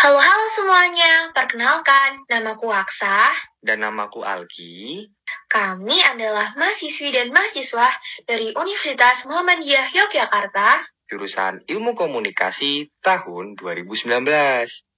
Halo-halo semuanya, perkenalkan, namaku Aksa. Dan namaku Algi. Kami adalah mahasiswi dan mahasiswa dari Universitas Muhammadiyah Yogyakarta. Jurusan Ilmu Komunikasi tahun 2019.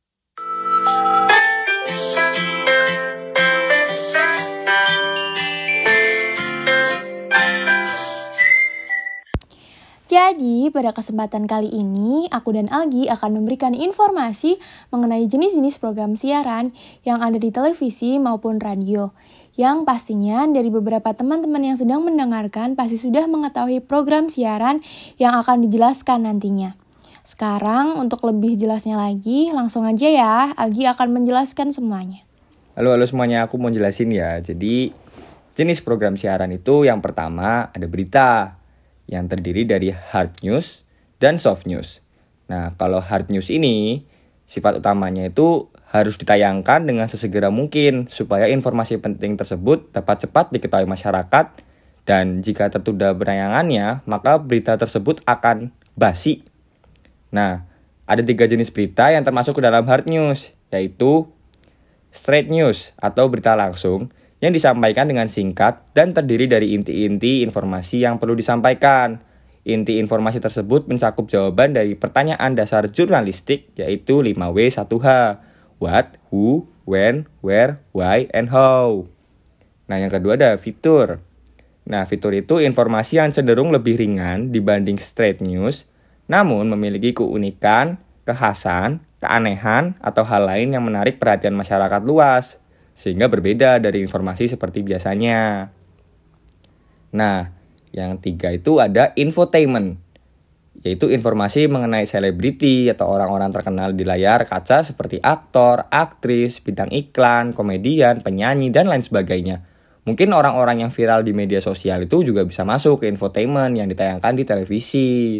Jadi, pada kesempatan kali ini, aku dan Algi akan memberikan informasi mengenai jenis-jenis program siaran yang ada di televisi maupun radio. Yang pastinya dari beberapa teman-teman yang sedang mendengarkan pasti sudah mengetahui program siaran yang akan dijelaskan nantinya. Sekarang, untuk lebih jelasnya lagi, langsung aja ya, Algi akan menjelaskan semuanya. Halo, halo semuanya, aku mau jelasin ya. Jadi, jenis program siaran itu yang pertama ada berita, yang terdiri dari hard news dan soft news. Nah, kalau hard news ini sifat utamanya itu harus ditayangkan dengan sesegera mungkin supaya informasi penting tersebut dapat cepat diketahui masyarakat dan jika tertunda penayangannya, maka berita tersebut akan basi. Nah, ada tiga jenis berita yang termasuk ke dalam hard news, yaitu straight news atau berita langsung, yang disampaikan dengan singkat dan terdiri dari inti-inti informasi yang perlu disampaikan. Inti informasi tersebut mencakup jawaban dari pertanyaan dasar jurnalistik yaitu 5W1H. What, who, when, where, why, and how. Nah, yang kedua ada fitur. Nah, fitur itu informasi yang cenderung lebih ringan dibanding straight news, namun memiliki keunikan, kekhasan, keanehan, atau hal lain yang menarik perhatian masyarakat luas sehingga berbeda dari informasi seperti biasanya. Nah, yang tiga itu ada infotainment, yaitu informasi mengenai selebriti atau orang-orang terkenal di layar kaca seperti aktor, aktris, bintang iklan, komedian, penyanyi, dan lain sebagainya. Mungkin orang-orang yang viral di media sosial itu juga bisa masuk ke infotainment yang ditayangkan di televisi.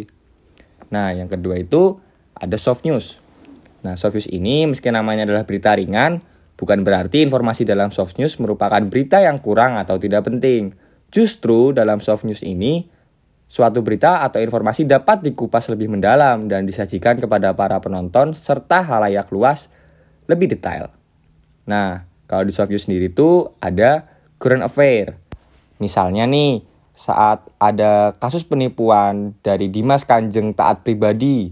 Nah, yang kedua itu ada soft news. Nah, soft news ini meski namanya adalah berita ringan, Bukan berarti informasi dalam soft news merupakan berita yang kurang atau tidak penting. Justru dalam soft news ini, suatu berita atau informasi dapat dikupas lebih mendalam dan disajikan kepada para penonton serta halayak luas lebih detail. Nah, kalau di soft news sendiri itu ada current affair. Misalnya nih, saat ada kasus penipuan dari Dimas Kanjeng taat pribadi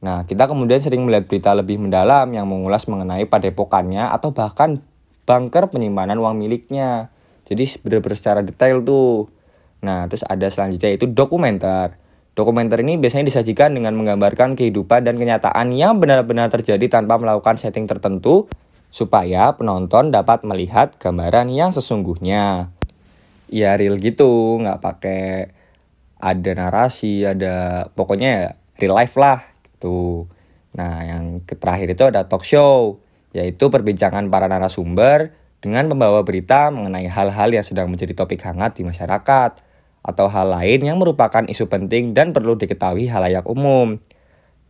Nah, kita kemudian sering melihat berita lebih mendalam yang mengulas mengenai padepokannya atau bahkan bunker penyimpanan uang miliknya. Jadi benar-benar secara detail tuh. Nah, terus ada selanjutnya itu dokumenter. Dokumenter ini biasanya disajikan dengan menggambarkan kehidupan dan kenyataan yang benar-benar terjadi tanpa melakukan setting tertentu supaya penonton dapat melihat gambaran yang sesungguhnya. Ya real gitu, nggak pakai ada narasi, ada pokoknya ya real life lah gitu. Nah, yang terakhir itu ada talk show, yaitu perbincangan para narasumber dengan membawa berita mengenai hal-hal yang sedang menjadi topik hangat di masyarakat atau hal lain yang merupakan isu penting dan perlu diketahui halayak umum.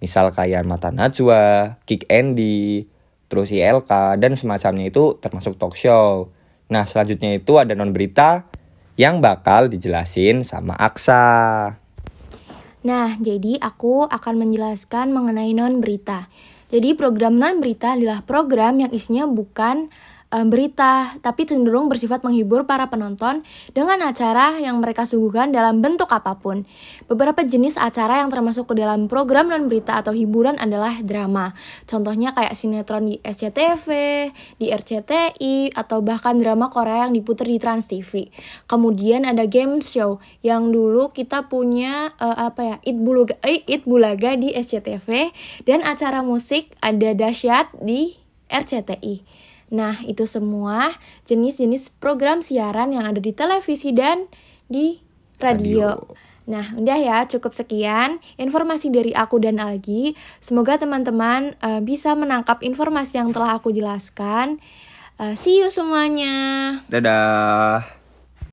Misal kayak Mata Najwa, Kick Andy, terus ILK, dan semacamnya itu termasuk talk show. Nah, selanjutnya itu ada non berita yang bakal dijelasin sama Aksa. Nah, jadi aku akan menjelaskan mengenai non berita. Jadi program non berita adalah program yang isinya bukan um, berita, tapi cenderung bersifat menghibur para penonton dengan acara yang mereka suguhkan dalam bentuk apa pun. Beberapa jenis acara yang termasuk ke dalam program non berita atau hiburan adalah drama. Contohnya kayak sinetron di SCTV, di RCTI, atau bahkan drama Korea yang diputar di Trans TV. Kemudian ada game show yang dulu kita punya uh, apa ya It Bulaga, eh, It Bulaga di SCTV dan acara musik ada Dasyat di RCTI. Nah, itu semua jenis-jenis program siaran yang ada di televisi dan di radio. radio. Nah, udah ya, cukup sekian informasi dari aku dan Algi. Semoga teman-teman uh, bisa menangkap informasi yang telah aku jelaskan. Uh, see you semuanya. Dadah.